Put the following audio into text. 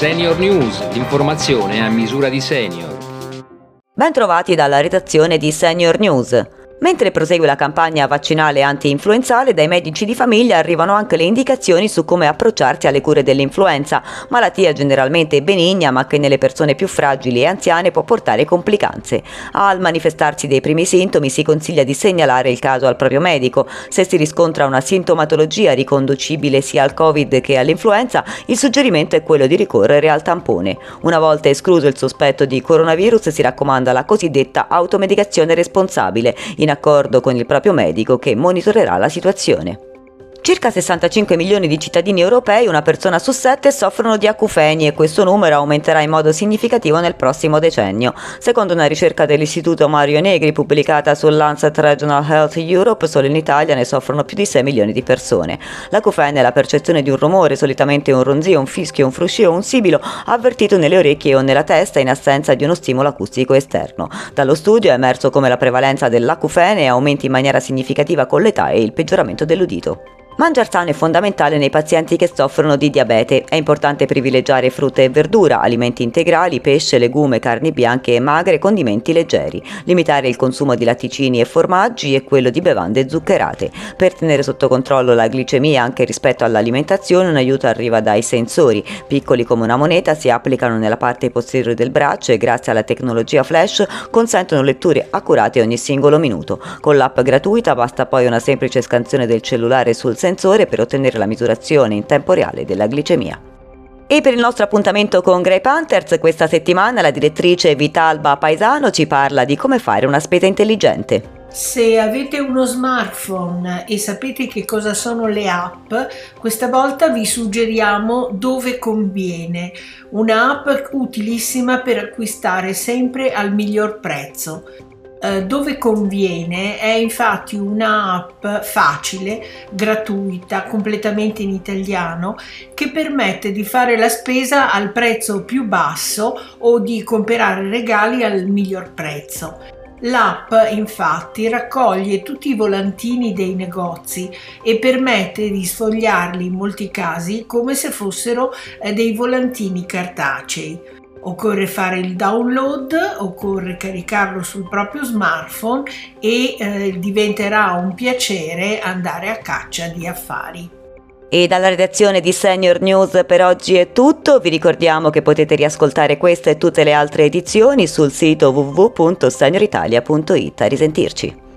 Senior News, l'informazione a misura di senior. Bentrovati dalla redazione di Senior News. Mentre prosegue la campagna vaccinale anti-influenzale, dai medici di famiglia arrivano anche le indicazioni su come approcciarsi alle cure dell'influenza, malattia generalmente benigna ma che nelle persone più fragili e anziane può portare complicanze. Al manifestarsi dei primi sintomi si consiglia di segnalare il caso al proprio medico. Se si riscontra una sintomatologia riconducibile sia al Covid che all'influenza, il suggerimento è quello di ricorrere al tampone. Una volta escluso il sospetto di coronavirus si raccomanda la cosiddetta automedicazione responsabile. In in accordo con il proprio medico che monitorerà la situazione. Circa 65 milioni di cittadini europei, una persona su sette, soffrono di acufeni e questo numero aumenterà in modo significativo nel prossimo decennio. Secondo una ricerca dell'Istituto Mario Negri pubblicata sul Lancet Regional Health Europe, solo in Italia ne soffrono più di 6 milioni di persone. L'acufene è la percezione di un rumore, solitamente un ronzio, un fischio, un fruscio o un sibilo, avvertito nelle orecchie o nella testa in assenza di uno stimolo acustico esterno. Dallo studio è emerso come la prevalenza dell'acufene aumenti in maniera significativa con l'età e il peggioramento dell'udito. Mangiare sano è fondamentale nei pazienti che soffrono di diabete. È importante privilegiare frutta e verdura, alimenti integrali, pesce, legume, carni bianche e magre, condimenti leggeri. Limitare il consumo di latticini e formaggi e quello di bevande zuccherate. Per tenere sotto controllo la glicemia anche rispetto all'alimentazione un aiuto arriva dai sensori. Piccoli come una moneta si applicano nella parte posteriore del braccio e grazie alla tecnologia flash consentono letture accurate ogni singolo minuto. Con l'app gratuita basta poi una semplice scansione del cellulare sul sensore sensore per ottenere la misurazione in tempo reale della glicemia. E per il nostro appuntamento con Grey Panthers questa settimana la direttrice Vitalba Paesano ci parla di come fare una spesa intelligente. Se avete uno smartphone e sapete che cosa sono le app, questa volta vi suggeriamo dove conviene, un'app utilissima per acquistare sempre al miglior prezzo. Eh, dove conviene è infatti un'app facile, gratuita, completamente in italiano, che permette di fare la spesa al prezzo più basso o di comprare regali al miglior prezzo. L'app infatti raccoglie tutti i volantini dei negozi e permette di sfogliarli in molti casi come se fossero eh, dei volantini cartacei. Occorre fare il download, occorre caricarlo sul proprio smartphone e eh, diventerà un piacere andare a caccia di affari. E dalla redazione di Senior News per oggi è tutto, vi ricordiamo che potete riascoltare questa e tutte le altre edizioni sul sito www.senioritalia.it. A risentirci.